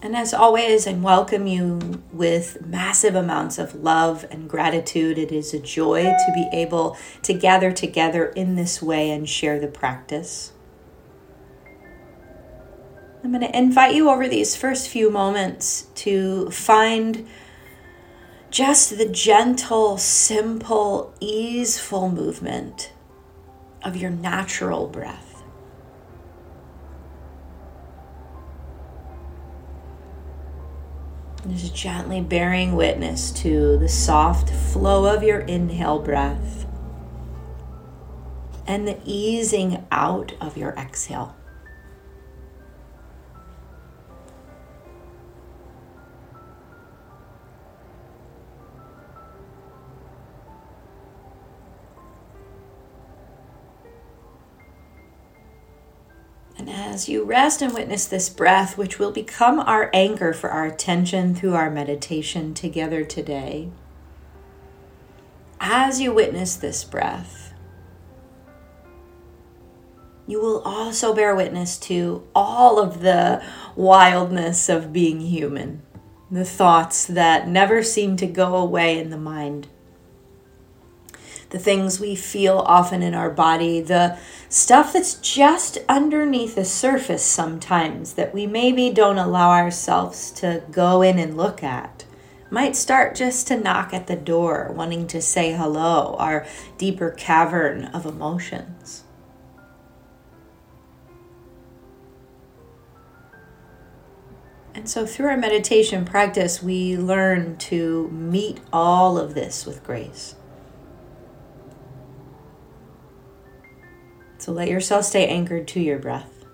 And as always, I welcome you with massive amounts of love and gratitude. It is a joy to be able to gather together in this way and share the practice. I'm going to invite you over these first few moments to find just the gentle, simple, easeful movement of your natural breath. Just gently bearing witness to the soft flow of your inhale breath and the easing out of your exhale. As you rest and witness this breath, which will become our anchor for our attention through our meditation together today, as you witness this breath, you will also bear witness to all of the wildness of being human, the thoughts that never seem to go away in the mind the things we feel often in our body, the stuff that's just underneath the surface sometimes that we maybe don't allow ourselves to go in and look at. Might start just to knock at the door, wanting to say hello, our deeper cavern of emotions. And so, through our meditation practice, we learn to meet all of this with grace. So let yourself stay anchored to your breath.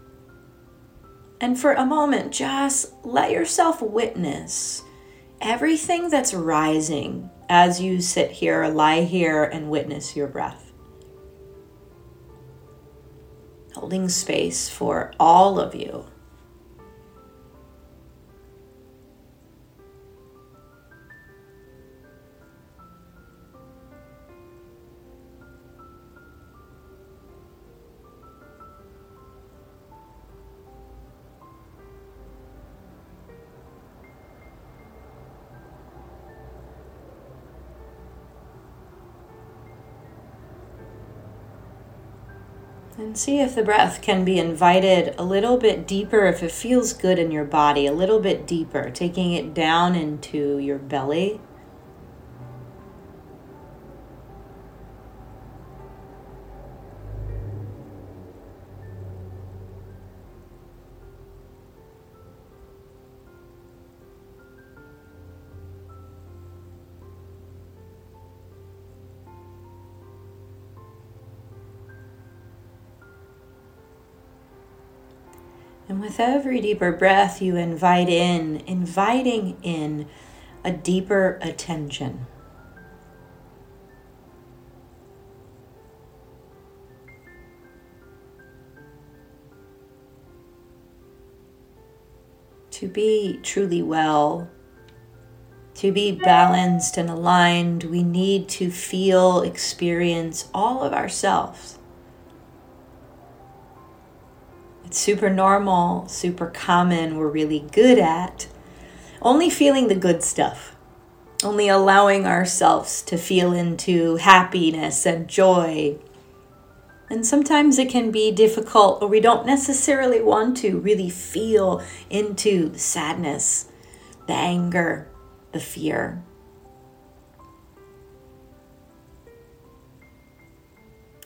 And for a moment, just let yourself witness everything that's rising as you sit here, lie here, and witness your breath. Holding space for all of you And see if the breath can be invited a little bit deeper if it feels good in your body, a little bit deeper, taking it down into your belly. And with every deeper breath, you invite in, inviting in a deeper attention. To be truly well, to be balanced and aligned, we need to feel, experience all of ourselves. Super normal, super common, we're really good at. Only feeling the good stuff, only allowing ourselves to feel into happiness and joy. And sometimes it can be difficult, or we don't necessarily want to really feel into the sadness, the anger, the fear.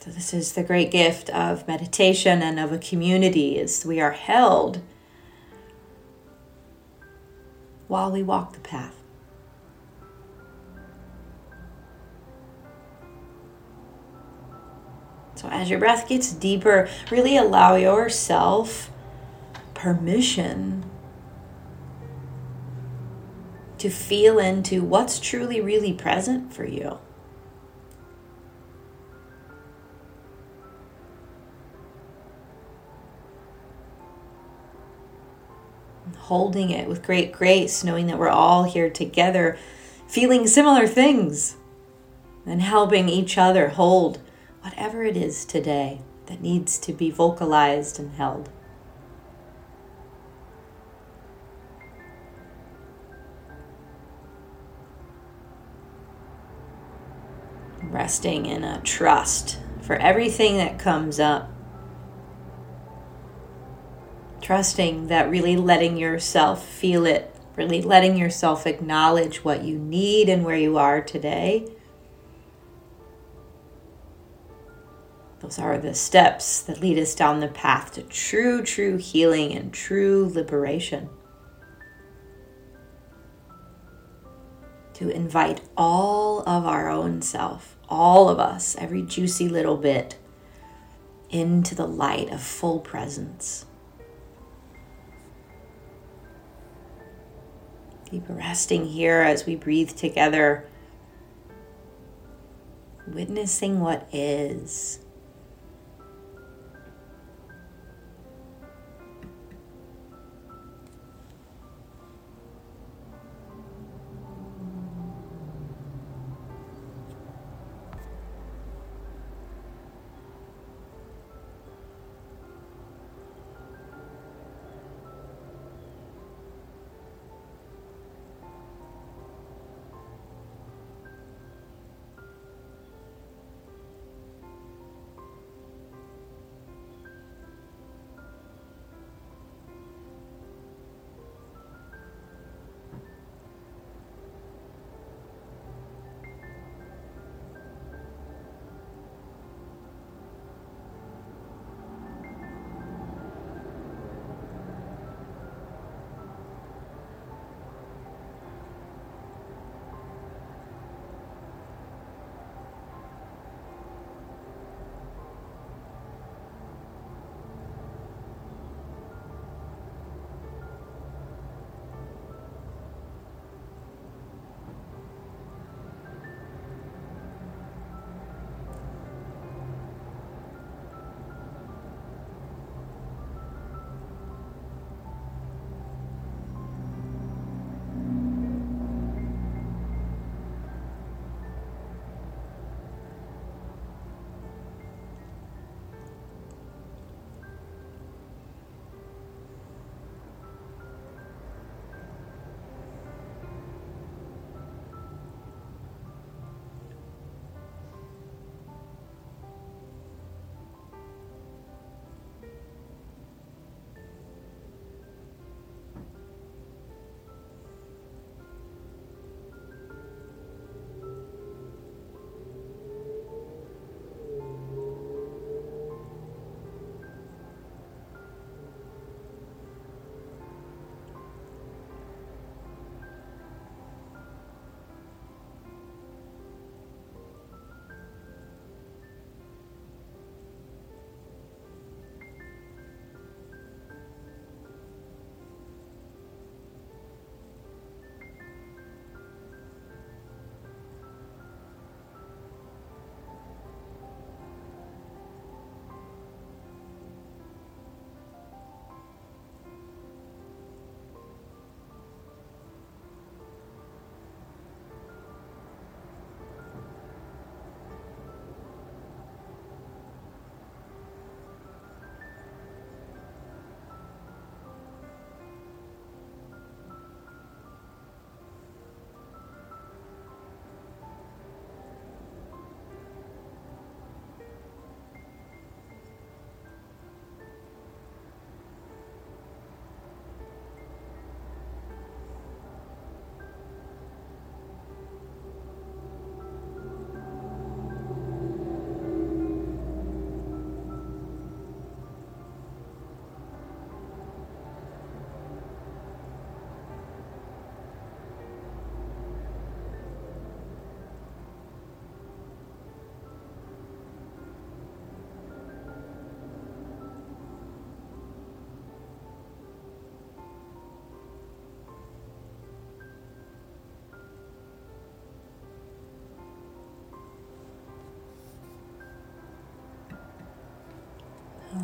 This is the great gift of meditation and of a community is we are held while we walk the path. So as your breath gets deeper, really allow yourself permission to feel into what's truly, really present for you. holding it with great grace, knowing that we're all here together, feeling similar things, and helping each other hold whatever it is today that needs to be vocalized and held. Resting in a trust for everything that comes up Trusting that really letting yourself feel it, really letting yourself acknowledge what you need and where you are today. Those are the steps that lead us down the path to true, true healing and true liberation. To invite all of our own self, all of us, every juicy little bit, into the light of full presence. Keep resting here as we breathe together, witnessing what is.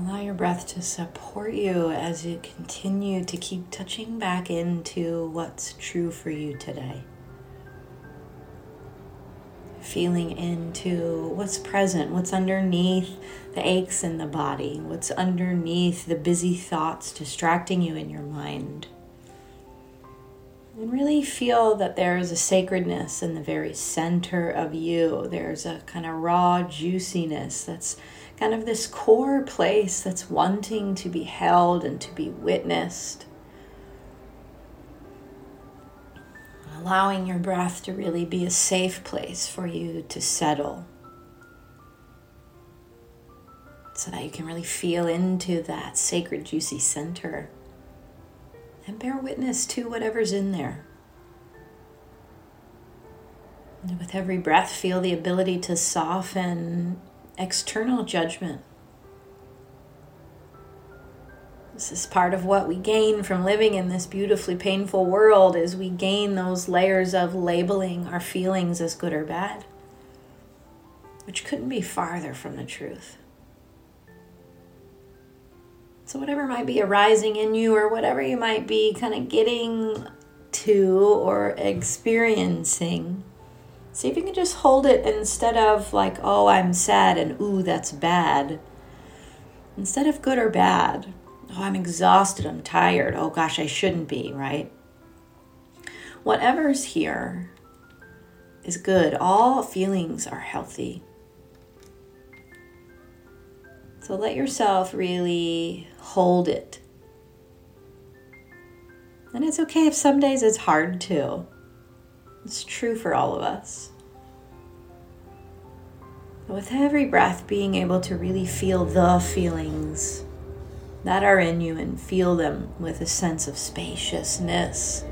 Allow your breath to support you as you continue to keep touching back into what's true for you today. Feeling into what's present, what's underneath the aches in the body, what's underneath the busy thoughts distracting you in your mind. And really feel that there is a sacredness in the very center of you. There's a kind of raw juiciness that's kind of this core place that's wanting to be held and to be witnessed. Allowing your breath to really be a safe place for you to settle. So that you can really feel into that sacred, juicy center and bear witness to whatever's in there. With every breath, feel the ability to soften external judgment. This is part of what we gain from living in this beautifully painful world is we gain those layers of labeling our feelings as good or bad, which couldn't be farther from the truth. So, whatever might be arising in you, or whatever you might be kind of getting to or experiencing, see if you can just hold it instead of like, oh, I'm sad and ooh, that's bad. Instead of good or bad, oh, I'm exhausted, I'm tired, oh gosh, I shouldn't be, right? Whatever's here is good. All feelings are healthy. So let yourself really hold it. And it's okay if some days it's hard to. It's true for all of us. With every breath, being able to really feel the feelings that are in you and feel them with a sense of spaciousness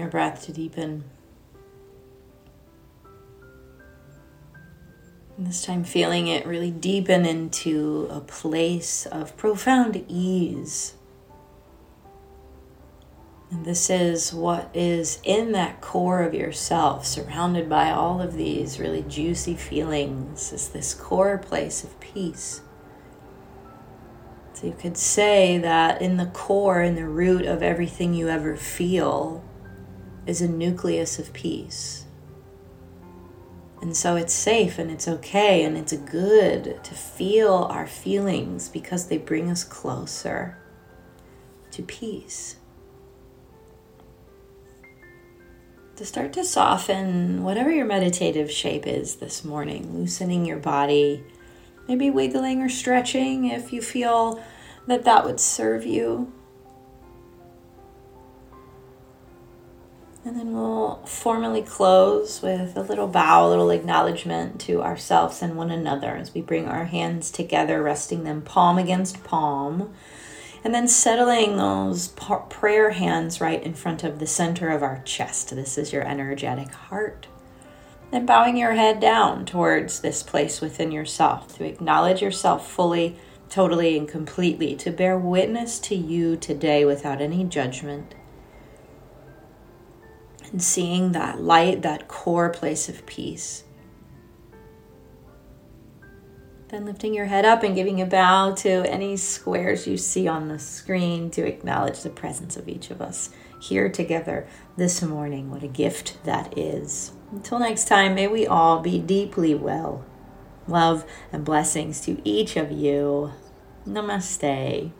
your breath to deepen. And this time, feeling it really deepen into a place of profound ease. And this is what is in that core of yourself, surrounded by all of these really juicy feelings, is this core place of peace. You could say that in the core, in the root of everything you ever feel, is a nucleus of peace. And so it's safe and it's okay and it's good to feel our feelings because they bring us closer to peace. To start to soften whatever your meditative shape is this morning, loosening your body, maybe wiggling or stretching if you feel that that would serve you. And then we'll formally close with a little bow, a little acknowledgement to ourselves and one another as we bring our hands together, resting them palm against palm. And then settling those prayer hands right in front of the center of our chest. This is your energetic heart. Then bowing your head down towards this place within yourself to acknowledge yourself fully, totally, and completely, to bear witness to you today without any judgment. And seeing that light, that core place of peace. Then lifting your head up and giving a bow to any squares you see on the screen to acknowledge the presence of each of us here together this morning. What a gift that is. Until next time, may we all be deeply well. Love and blessings to each of you. Namaste.